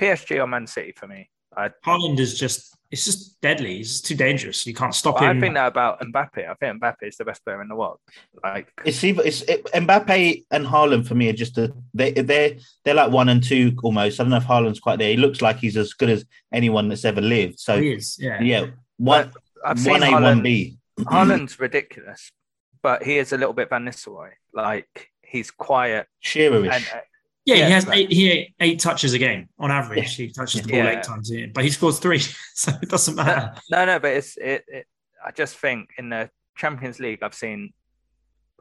PSG or Man City for me. I, Haaland is just it's just deadly. It's just too dangerous. You can't stop him. I think that about Mbappe. I think Mbappe is the best player in the world. Like it's either it's it, Mbappe and Haaland for me are just a, they they they're like one and two almost. I don't know if Haaland's quite there. He looks like he's as good as anyone that's ever lived. So he is, yeah, yeah. One, one A, one B. Haaland's ridiculous, but he is a little bit Van Nistelrooy. Like he's quiet. Shearerish. And, uh, yeah, yeah, he has eight, he eight touches a game on average. Yeah. He touches the ball yeah. eight times a in, but he scores three, (laughs) so it doesn't matter. No, no, but it's it, it. I just think in the Champions League, I've seen.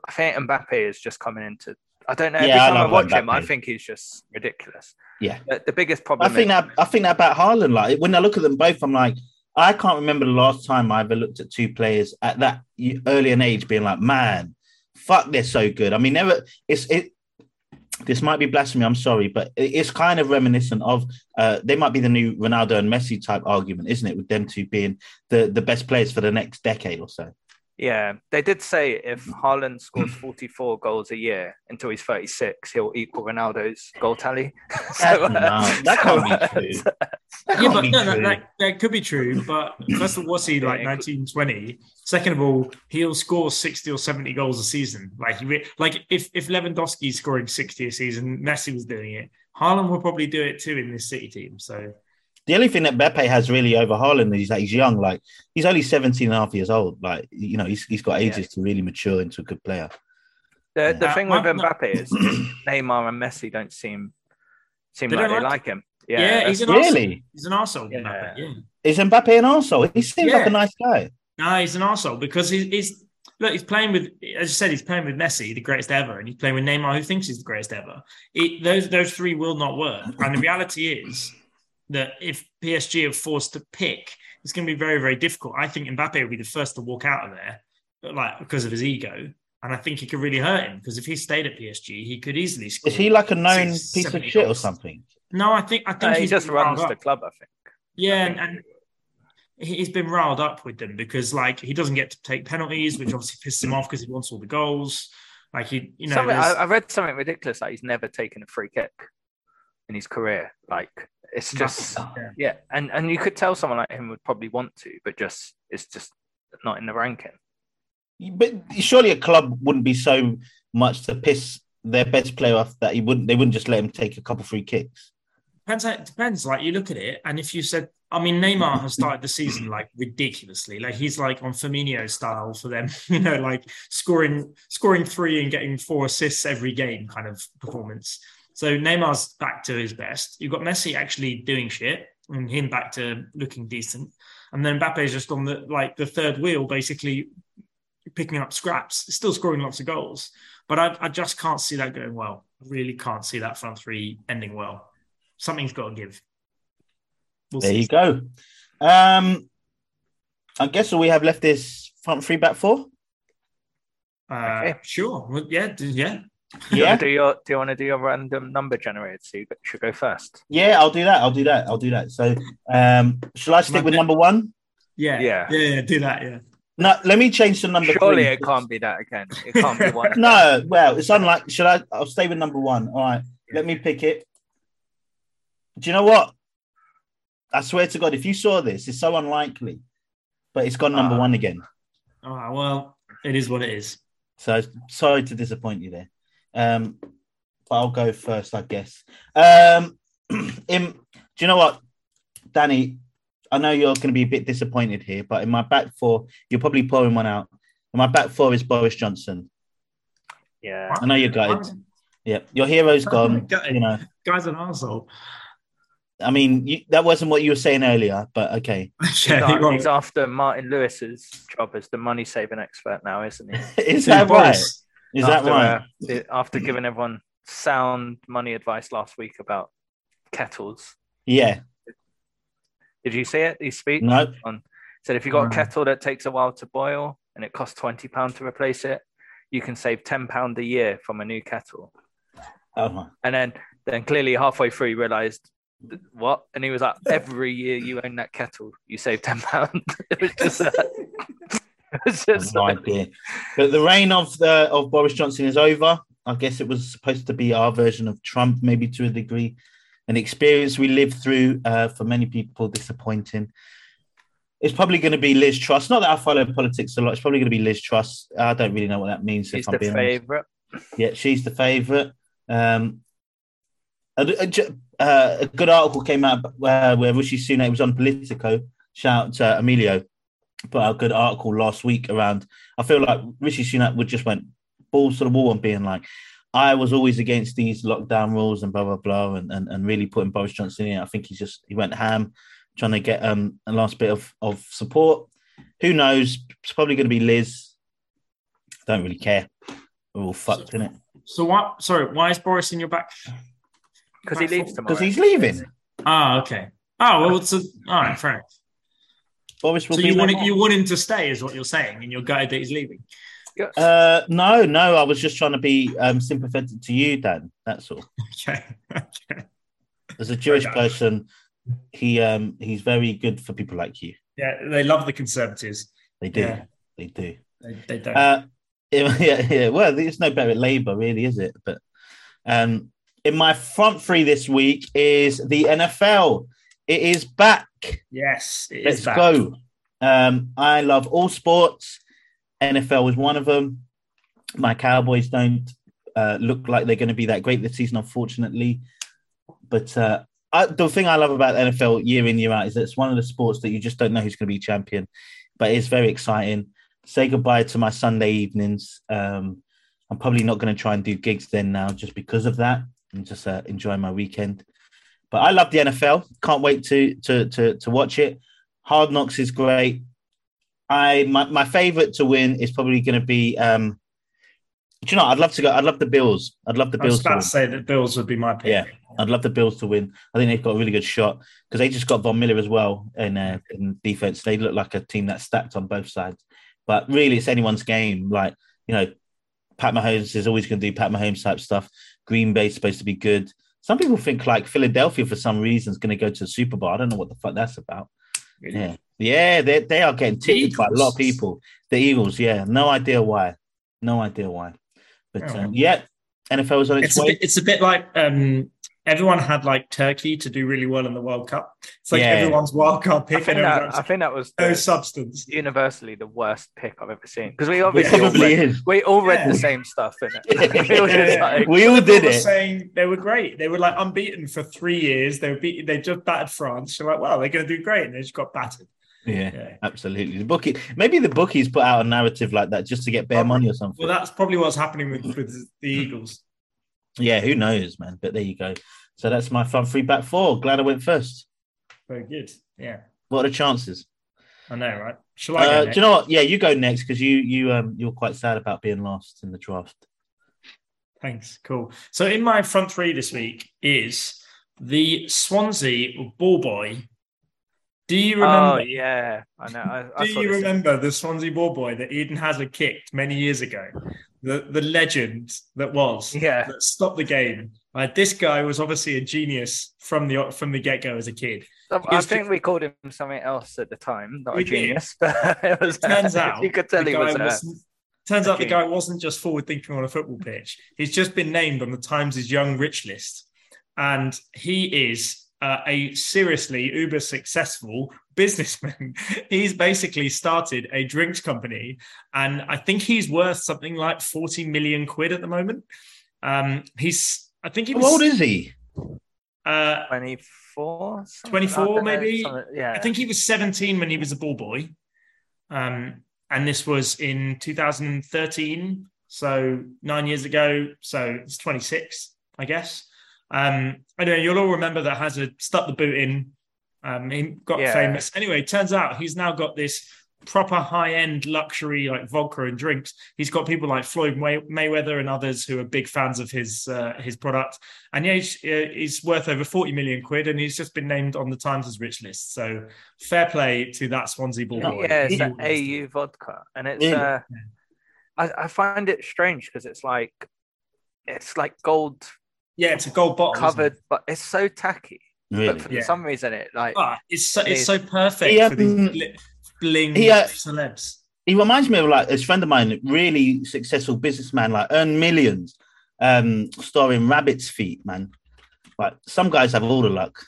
I think Mbappe is just coming into. I don't know. Every yeah, time I, I watch Mbappe. him, I think he's just ridiculous. Yeah. But the biggest problem. I think is, that I think that about Haaland. Like when I look at them both, I'm like, I can't remember the last time I ever looked at two players at that early an age being like, man, fuck, they're so good. I mean, never. It's it. This might be blasphemy. I'm sorry, but it's kind of reminiscent of. Uh, they might be the new Ronaldo and Messi type argument, isn't it? With them two being the the best players for the next decade or so. Yeah, they did say if Haaland scores 44 goals a year until he's 36, he'll equal Ronaldo's goal tally. (laughs) so, no, uh, that can't be true. That yeah, but no, that, that, that, could be true. But first of all, what's he like 19, 20? Second of all, he'll score 60 or 70 goals a season. Like, like if, if Lewandowski's scoring 60 a season, Messi was doing it. Haaland will probably do it too in this City team. So the only thing that Mbappe has really over Haaland is that he's young. Like he's only 17 and a half years old. Like, you know, he's, he's got ages yeah. to really mature into a good player. The, yeah. the thing with Mbappe is (coughs) Neymar and Messi don't seem seem they like they like, like him. Yeah, yeah he's an really. Arsehole. He's an arsehole. Yeah. Mbappe, yeah. Is Mbappe an arsehole? He seems yeah. like a nice guy. No, he's an arsehole because he's, he's look, he's playing with, as you said, he's playing with Messi, the greatest ever, and he's playing with Neymar, who thinks he's the greatest ever. It, those those three will not work. And the reality is, that if PSG are forced to pick, it's going to be very, very difficult. I think Mbappe will be the first to walk out of there, like because of his ego. And I think he could really hurt him because if he stayed at PSG, he could easily score. Is he like a known six, piece of 70 shit or something? No, I think I think Uh, he just runs riled the up. club, I think. Yeah, think- and, and he- he's been riled up with them because like he doesn't get to take penalties, which obviously pisses him off because he wants all the goals. Like he, you know, I, I read something ridiculous like he's never taken a free kick in his career. Like it's just Yeah. yeah, and and you could tell someone like him would probably want to, but just it's just not in the ranking. But surely a club wouldn't be so much to piss their best player off that he wouldn't. They wouldn't just let him take a couple free kicks. Depends. It depends. Like you look at it, and if you said, I mean, Neymar has started the season like ridiculously. Like he's like on Firmino style for them. (laughs) You know, like scoring scoring three and getting four assists every game kind of performance. So Neymar's back to his best. You've got Messi actually doing shit and him back to looking decent. And then Mbappe's just on the like the third wheel, basically picking up scraps, still scoring lots of goals. But I, I just can't see that going well. I really can't see that front three ending well. Something's got to give. We'll There see. you go. Um, I guess all we have left is front three, back four. Uh, Okay. Sure. Well, yeah. d- Yeah. Do you Yeah, wanna do your do you want to do your random number generator? So you should go first. yeah. I'll do that. I'll do that. I'll do that. So, um, shall I stick with number one? Yeah. Yeah. Yeah. yeah, Do that. Yeah. No, let me change to number Surely three. it can't be that again. It can't be one. (laughs) No, well, it's unlike. Should I? I'll stay with number one. All right, let me pick it. Do you know what? I swear to God, if you saw this, it's so unlikely, but it's gone number Ah. one again. All right. Well, it is what it is. So sorry to disappoint you there. Um, but I'll go first, I guess. Um, (clears throat) in, do you know what, Danny? I know you're going to be a bit disappointed here, but in my back four, you're probably pouring one out. In my back four is Boris Johnson. Yeah. I know you're gutted. Yeah, your hero's gone. Gutted. You know, Guy's an asshole. I mean, you, that wasn't what you were saying earlier, but okay. (laughs) He's, Yeah, a- he's after Martin Lewis's job as the money saving expert now, isn't he? (laughs) Is that Boris. right? Is that after, right? uh, after giving everyone sound money advice last week about kettles. Yeah. Did you see it? He speech No. said if you've got a kettle that takes a while to boil and it costs twenty pound to replace it, you can save ten pound a year from a new kettle. Oh, my. And then, then clearly halfway through, he realised th- what, and he was like, "Every year you own that kettle, you save ten pound. (laughs) it was just, uh, it was I just no like- idea. But the reign of the of Boris Johnson is over. I guess it was supposed to be our version of Trump, maybe to a degree. An experience we lived through uh, for many people disappointing. It's probably going to be Liz Truss. Not that I follow politics a lot. It's probably going to be Liz Truss. I don't really know what that means. he's if I'm the being honest. favourite. Yeah, she's the favourite. Um, a, a uh, a good article came out where, where Rishi Sunak was on Politico. Shout out to Emilio. Put out a good article last week around. I feel like Rishi Sunak would just went balls to the wall and being like, I was always against these lockdown rules and blah blah blah, and, and, and really putting Boris Johnson in. I think he's just he went ham, trying to get um a last bit of of support. Who knows? It's probably going to be Liz. Don't really care. We're all fucked in it. So what? Sorry, why is Boris in your back? Because he leaves tomorrow. Because he's leaving. Ah, okay. Oh well, it's a, all right, fair. enough. Boris will So be you no want more. you want him to stay, is what you're saying, and you're gutted that he's leaving. Uh, no, no. I was just trying to be um, sympathetic to you, Dan. That's all. (laughs) Okay. okay. As a Jewish person, he um, he's very good for people like you. Yeah, they love the Conservatives. They do. Yeah. They do. They, they don't. Uh, (laughs) yeah, yeah. Well, it's no better at Labour, really, is it? But um, in my front three this week is the NFL. It is back. yes, it is Let's back. go. Um, I love all sports. NFL is one of them. My Cowboys don't uh, look like they're going to be that great this season, unfortunately. But uh, I, the thing I love about NFL year in, year out is that it's one of the sports that you just don't know who's going to be champion, but it's very exciting. Say goodbye to my Sunday evenings. Um, I'm probably not going to try and do gigs then now just because of that and just uh, enjoy my weekend. But I love the NFL. Can't wait to to to, to watch it. Hard Knocks is great. I my, my favorite to win is probably going to be um, Do you know? I'd love to go. I'd love the Bills. I'd love the I was Bills. To about to say that Bills would be my pick. Yeah. I'd love the Bills to win. I think they've got a really good shot because they just got Von Miller as well in uh, in defense. They look like a team that's stacked on both sides. But really, it's anyone's game. Like you know, Pat Mahomes is always going to do Pat Mahomes type stuff. Green Bay's supposed to be good. Some people think like Philadelphia for some reason is going to go to the Super Bowl. I don't know what the fuck that's about. Really. Yeah, yeah, they they are getting ticketed by a lot of people. The Eagles, yeah, no idea why, no idea why, but Oh. um, yeah, NFL is on its, It's a way. bit, it's a bit like um, everyone had like Turkey to do really well in the World Cup. It's like Yeah. everyone's wild card I pick think, and that, I think that was no the, substance. universally the worst pick I've ever seen because we It obviously all probably read, we all read Yeah. the same stuff it. (laughs) We were just Yeah. like, We all did it. saying they were great. They were like unbeaten for three years. They were beat, They just battered France. You're like, wow, they're going to do great, and they just got battered. Yeah, Yeah. absolutely. The bookie, maybe the bookies put out a narrative like that just to get bare money or something. Well, that's probably what's happening with, with the Eagles. Yeah, who knows, man? But there you go. So that's my fun free back four. Glad I went first. Very good. Yeah, What are the chances? I know, right? Shall I? Uh, go do you know what? Yeah, you go next because you you um you're quite sad about being lost in the draft. Thanks. Cool. So in my front three this week is the Swansea ball boy. Do you remember? oh yeah, I know. I, I Do you this. remember the Swansea ball boy that Eden Hazard kicked many years ago? The the legend that was Yeah, that stopped the game. Like this guy was obviously a genius from the from the get go as a kid. I think we called him something else at the time, not a did. genius, (laughs) but it was. Turns (laughs) out you could tell he was. Uh, turns out the guy wasn't just forward thinking on a football pitch. He's just been named on the Times' Young Rich list, and he is uh, a seriously uber successful businessman. (laughs) he's basically started a drinks company, and I think he's worth something like forty million quid at the moment. Um, he's, I think he How was. old is he? uh, 24 something- 24 I know, maybe? yeah I think he was 17 when he was a ball boy. Um, and this was in 2013, so nine years ago. So it's 26, I guess. Um, anyway, you'll all remember that Hazard stuck the boot in. Um, he got Yeah. famous. Anyway, turns out he's now got this proper high-end luxury like vodka and drinks. He's got people like Floyd May- Mayweather and others who are big fans of his uh, his product. And yeah, he's, uh, he's worth over 40 million quid, and he's just been named on the Times' rich list. So fair play to that Swansea ball boy. yeah, it's He that AU vodka, and it's. Really? Uh, I, I find it strange because it's like, it's like gold Yeah, it's a gold bottle. isn't it? covered, but it's so tacky. Really? But for Yeah. some reason, it like Ah, it's so, it's It's- so perfect He, for these um, bling he, uh, celebs. He reminds me of like this friend of mine, really successful businessman, like earned millions, um, starring Rabbit's Feet, man. Like some guys have all the luck.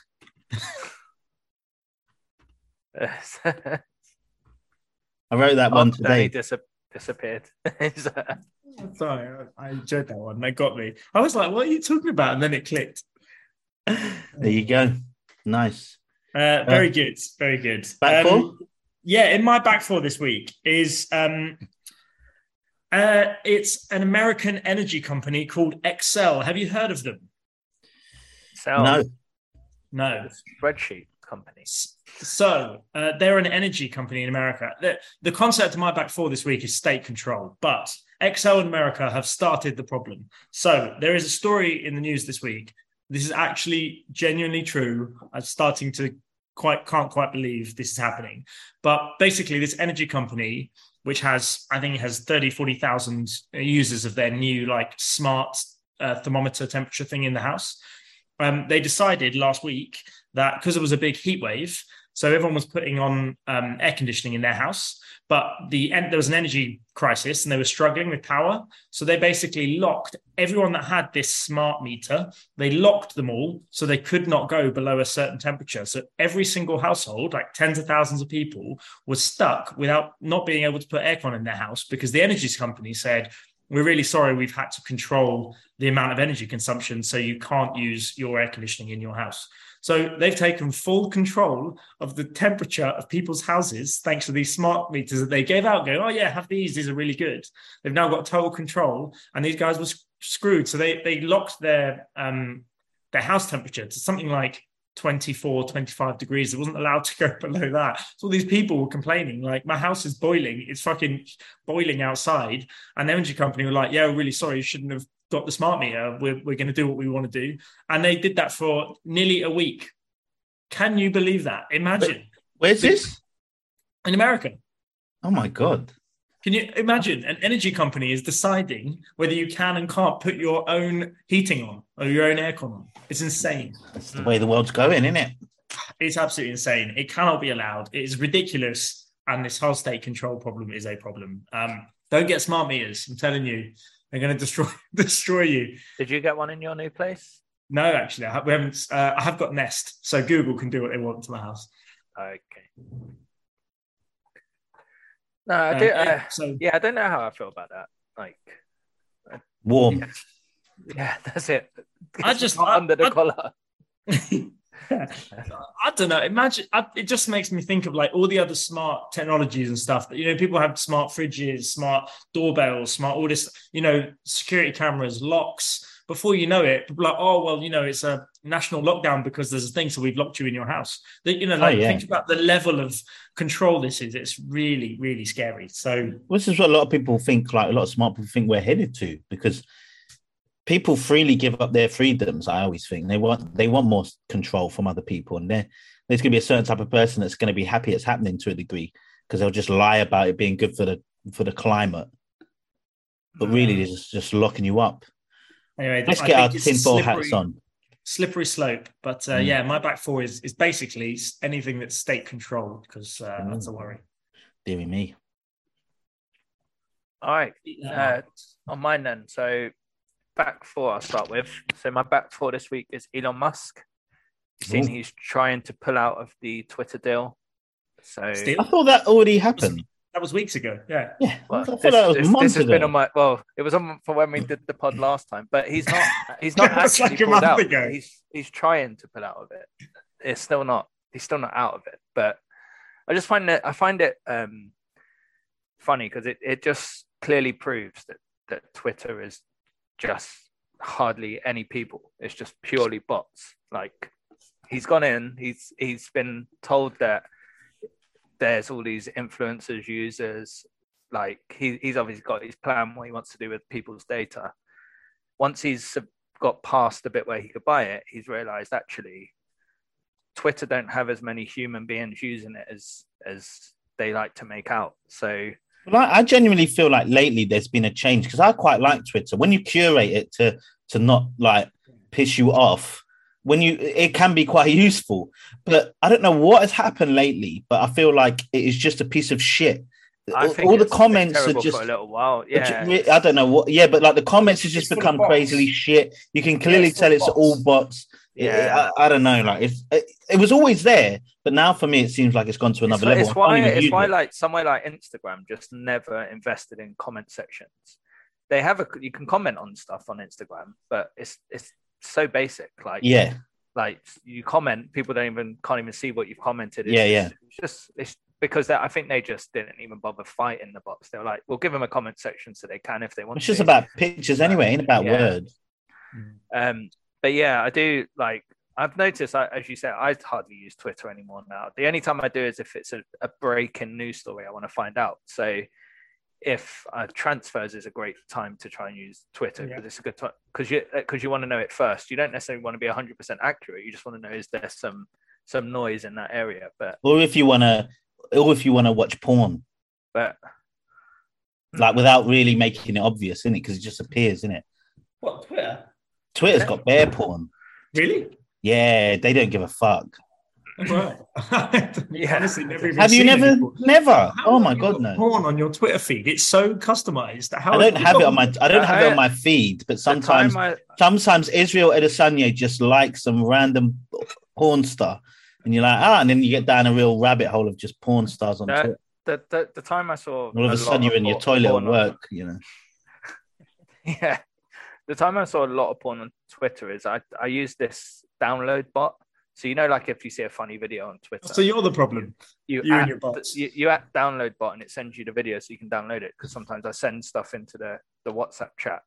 (laughs) I wrote that one Oh, then he today. dis- disappeared. (laughs) It's, uh, Sorry, I I enjoyed that one. They got me. I was like, "What are you talking about?" And then it clicked. (laughs) There you go. Nice. Uh, very good, very good. Back Um, four? Yeah, in my back four this week is um, uh, it's an American energy company called Xcel. Have you heard of them? sell No. No. spreadsheet companies. So uh, they're an energy company in America. The, the concept of my back four this week is state control, but Xcel in America have started the problem. So there is a story in the news this week. This is actually genuinely true. I'm starting to quite can't quite believe this is happening. But basically, this energy company, which has I think has 30, 40,000 users of their new like smart uh, thermometer temperature thing in the house. Um, they decided last week that because it was a big heat wave, so everyone was putting on um, air conditioning in their house, but the there was an energy crisis and they were struggling with power. So they basically locked everyone that had this smart meter. They locked them all so they could not go below a certain temperature. So every single household, like tens of thousands of people, was stuck without not being able to put aircon in their house because the energy company said, "We're really sorry, we've had to control the amount of energy consumption, so you can't use your air conditioning in your house." So they've taken full control of the temperature of people's houses thanks to these smart meters that they gave out. going, oh yeah, have these. These are really good. They've now got total control, and these guys were screwed. So they they locked their um their house temperature to something like 24, 25 degrees. It wasn't allowed to go (laughs) below that. So all these people were complaining, like, my house is boiling. It's fucking boiling outside. And the energy company were like, yeah, we're really sorry. You shouldn't have got the smart meter. We're, we're going to do what we want to do. And they did that for nearly a week. Can you believe that? Imagine. Where's this? In America. Oh my god. Can you imagine an energy company is deciding whether you can and can't put your own heating on or your own aircon on? It's insane. That's the way the world's going, isn't it? It's absolutely insane. It cannot be allowed. It is ridiculous. And this whole state control problem is a problem. Um, don't get smart meters. I'm telling you, they're going to destroy (laughs) destroy you. Did you get one in your new place? No, actually, I, we haven't. Uh, I have got Nest, so Google can do what they want to my house. Okay. No, I Uh, do. yeah, Uh, so yeah, I don't know how I feel about that. Like, Warm. yeah, (laughs) that's it. I just- not I- under the I- collar. (laughs) (laughs) I don't know. Imagine I, it just makes me think of like all the other smart technologies and stuff that you know people have smart fridges, smart doorbells, smart all this, you know, security cameras, locks. Before you know it, people are like, oh well, you know, it's a national lockdown because there's a thing, so we've locked you in your house. That you know, oh, like yeah. think about the level of control this is. It's really, really scary. So This is what a lot of people think, like a lot of smart people think we're headed to, because people freely give up their freedoms. I always think they want they want more control from other people, and there there's going to be a certain type of person that's going to be happy it's happening to a degree because they'll just lie about it being good for the for the climate, but really they're just, just locking you up. anyway, Let's I get our think it's tinfoil slippery- hats on. slippery slope. But uh, Mm. yeah, my back four is is basically anything that's state controlled because uh, that's a Mm. worry. Deary me. All right. Uh, on mine then. So back four I'll start with. So my back four this week is Elon Musk. You Seen Ooh. he's trying to pull out of the Twitter deal. So Still? I thought that already happened. That was weeks ago. Yeah. Yeah, well, I thought this, that was this- months this has ago. been on my well, it was on for when we did the pod (laughs) last time, but he's not he's (laughs) not actually like a pulled month out. ago. He's he's trying to pull out of it. It's still not he's still not out of it. But I just find that I find it um funny because it, it just clearly proves that that Twitter is just hardly any people. It's just purely bots. Like he's gone in, he's he's been told that there's all these influencers, users, like he, he's obviously got his plan what he wants to do with people's data. Once he's got past the bit where he could buy it, he's realized actually Twitter don't have as many human beings using it as as they like to make out. So Well, I, I genuinely feel like lately there's been a change because I quite like Twitter. When you curate it to to not like piss you off, when you it can be quite (laughs) useful. But I don't know what has happened lately, but I feel like it is just a piece of shit. I all think all the comments are just for a little while. Yeah, I don't know what. Yeah, but like the comments has just full become bots. crazily shit. You can clearly it's full tell it's bots. all bots. Yeah. I, I don't know. Like it's, it, it was always there, but now for me it seems like it's gone to another it's, level. it's why it's why it. like somewhere like Instagram just never invested in comment sections. They have a you can comment on stuff on Instagram, but it's it's so basic. Like yeah, like you comment, people don't even can't even see what you've commented. It's Yeah, just, It's just it's because I think they just didn't even bother fighting the bots. They were like, we'll give them a comment section so they can if they want. it's just about pictures anyway, ain't about Yeah. words. Um, but yeah, I do like. I've noticed, I, as you said, I hardly use Twitter anymore now. The only time I do is if it's a, a breaking news story I want to find out. So, if uh, transfers is a great time to try and use Twitter Yeah. because it's a good time because you because you want to know it first. You don't necessarily want to be hundred percent accurate. You just want to know is there some some noise in that area. But Or if you wanna, or if you wanna watch porn, but like without really making it obvious, in it, because it just appears, in it. What Twitter? Twitter's got bear porn. Really? Yeah, they don't give a fuck. Right. (laughs) Yeah. Honestly, never even Have you never? before. Never. How Oh my god, no. Porn on your Twitter feed. It's so customized. How I don't you have it on my. I don't have it on my feed, but sometimes, time I, sometimes Israel Adesanya just likes some random porn star, and you're like, ah, and then you get down a real rabbit hole of just porn stars on That- Twitter. the, the the time I saw All of a lot sudden, you're in your toilet porn at on- work. You know. (laughs) Yeah. The time I saw a lot of porn on Twitter is I, I use this download bot. So you know, like if you see a funny video on Twitter, So you're the problem. you you and your bots. You, you at download bot and it sends you the video so you can download it. Because sometimes I send stuff into the, the WhatsApp chat.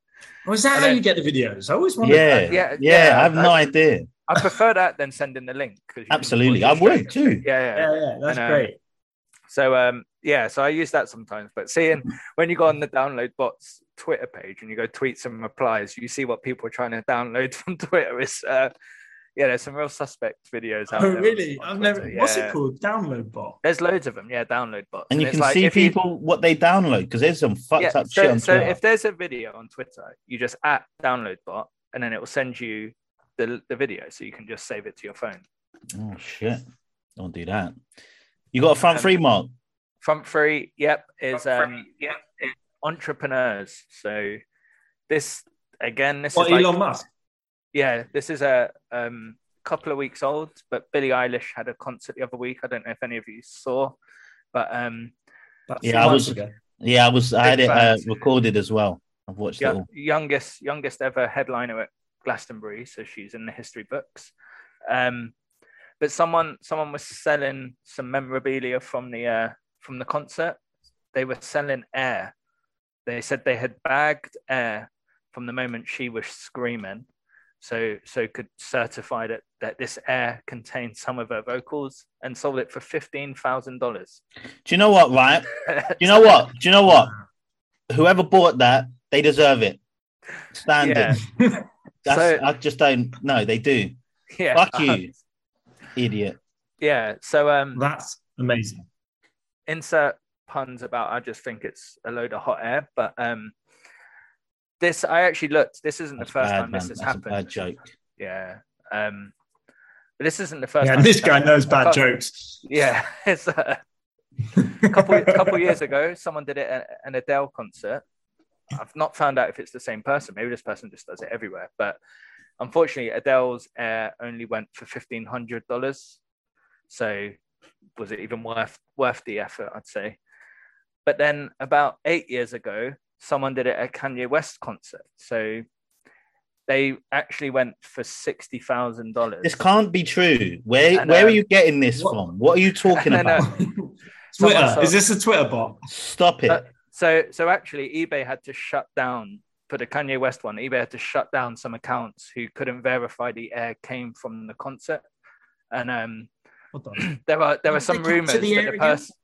Oh, is that And how then- you get the videos? I always wondered. Yeah, that. yeah, yeah, yeah, I have no idea. I prefer that than sending the link. Absolutely, I would too. Yeah, yeah. yeah, yeah. That's And, um, great. So um yeah, so I use that sometimes. But seeing (laughs) when you go on the download bots Twitter page and you go tweet some replies, you see what people are trying to download (laughs) from Twitter. Is uh yeah, there's some real suspect videos out Oh, there. really? I've never. What's Yeah. it called? Download bot. There's loads of them. Yeah, download bots. And you can like see if you- people what they download because there's some fucked yeah, up so, shit on so Twitter. if there's a video on Twitter, you just at download bot, and then it will send you the the video, so you can just save it to your phone. Oh shit! Don't do that. You got a front Um, three, Mark. Front three, yep, is um yeah, entrepreneurs. So this again, this What is like, Elon Musk? yeah, this is a um couple of weeks old, but Billie Eilish had a concert the other week. I don't know if any of you saw, but um Yeah, I was- ago. Yeah, I was. I had Big it uh, recorded as well. I've watched it all. youngest youngest ever headliner at Glastonbury, so she's in the history books. Um, but someone someone was selling some memorabilia from the uh, from the concert. They were selling air. They said they had bagged air from the moment she was screaming, so so could certify that that this air contained some of her vocals and sold it for fifteen thousand dollars. Do you know what? Right? (laughs) Do you know what? Do you know what? Whoever bought that, they deserve it. Standard. Yeah. That's, So- I just don't. No, they do. Yeah, Fuck you. (laughs) Idiot. Yeah. So um, That's amazing. insert puns about I just think it's a load of hot air, but um this I actually looked. This isn't That's the first bad, time man. this has That's a happened. bad joke. Yeah. Um but this isn't the first Yeah, time this guy knows bad Oh. jokes. Yeah. (laughs) It's uh, a couple couple years ago, someone did it at an Adele concert. I've not found out if it's the same person. Maybe this person just does it everywhere. But unfortunately, Adele's air only went for fifteen hundred dollars. So was it even worth worth the effort? I'd say. But then about eight years ago, someone did it at Kanye West concert. So they actually went for sixty thousand dollars. This can't be true. Where And, where are um, you getting this what- from? What are you talking (laughs) And, uh, about? (laughs) Twitter. Someone Is this a Twitter bot? Stop it. Uh, So so actually eBay had to shut down for the Kanye West one, eBay had to shut down some accounts who couldn't verify the air came from the concert. And um (clears throat) there are there are some rumors the that the person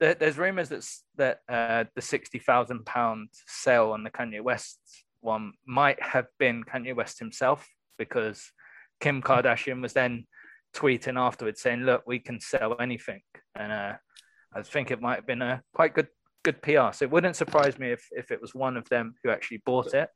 there, there's rumors that that uh, the sixty thousand pound sale on the Kanye West one might have been Kanye West himself because Kim Kardashian was then tweeting afterwards saying, "Look, we can sell anything," and uh, I think it might have been a quite good good PR. So it wouldn't surprise me if if it was one of them who actually bought it.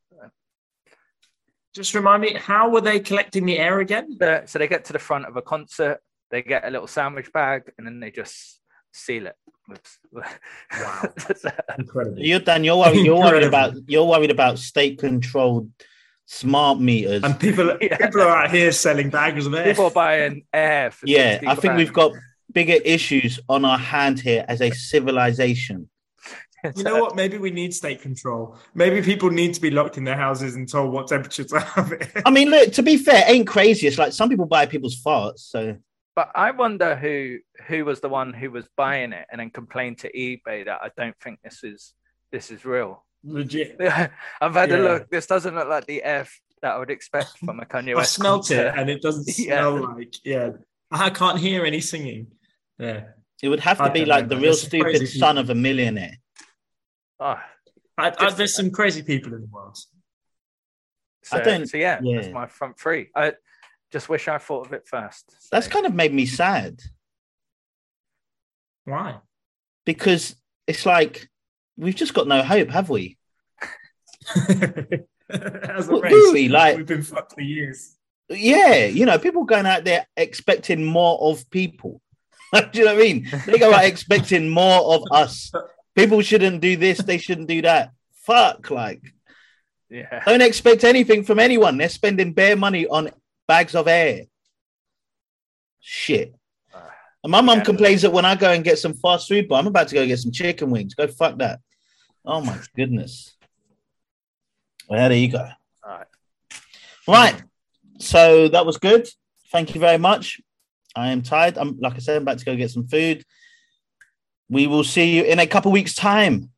Just remind me, how were they collecting the air again? So they get to the front of a concert, they get a little sandwich bag, and then they just seal it. With, Wow. (laughs) Incredible. You're Dan. You're worried. You're worried about. You're worried about state-controlled smart meters. And people, (laughs) Yeah. people are out here selling bags of air. People are buying air for yeah, I think grand. we've got bigger issues on our hand here as a civilization. (laughs) You know what? Maybe we need state control. Maybe people need to be locked in their houses and told what temperature to (laughs) have it. I mean, look. To be fair, ain't crazy. It's like some people buy people's farts. So But I wonder who who was the one who was buying it and then complained to eBay that I don't think this is this is real. Legit. (laughs) I've had a look. This doesn't look like the F that I would expect from a Kanye I West. smelt it and it doesn't Yeah. smell like, yeah. I can't hear any singing. Yeah. it would have to I be like know, the real There's stupid crazy son of a millionaire. Oh, I, I, there's some crazy people in the world. so, I don't- so yeah, yeah. that's my front three. I just wish I thought of it first. So- That's kind of made me sad Why? because it's like we've just got no hope, have we? (laughs) As a What race, do we, like- We've been fucked for years. Yeah, you know, people going out there expecting more of people. (laughs) do you know what I mean? They go out (laughs) expecting more of us. People shouldn't do this, they shouldn't do that. Fuck, like, yeah. don't expect anything from anyone. They're spending bare money on bags of air. Shit. And my mum complains that when I go and get some fast food, but I'm about to go get some chicken wings. Go fuck that. Oh my goodness. Well, there you go. All right. Right. So that was good. Thank you very much. I am tired. I'm like I said, I'm about to go get some food. We will see you in a couple weeks' time.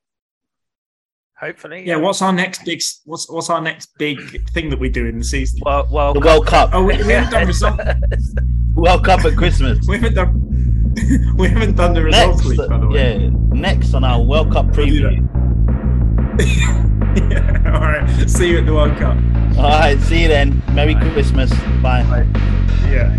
Hopefully. Yeah. What's our next big? What's what's our next big thing that we do in the season? Well, well, The World Cup. Oh, we, we haven't done (laughs) results. World Cup at Christmas. We haven't done. (laughs) we haven't done the results Next, league, by the way. yeah, next on our World Cup preview. (laughs) yeah. All right. See you at the World Cup. All right, see you then. Merry Bye. Christmas. Bye. Yeah.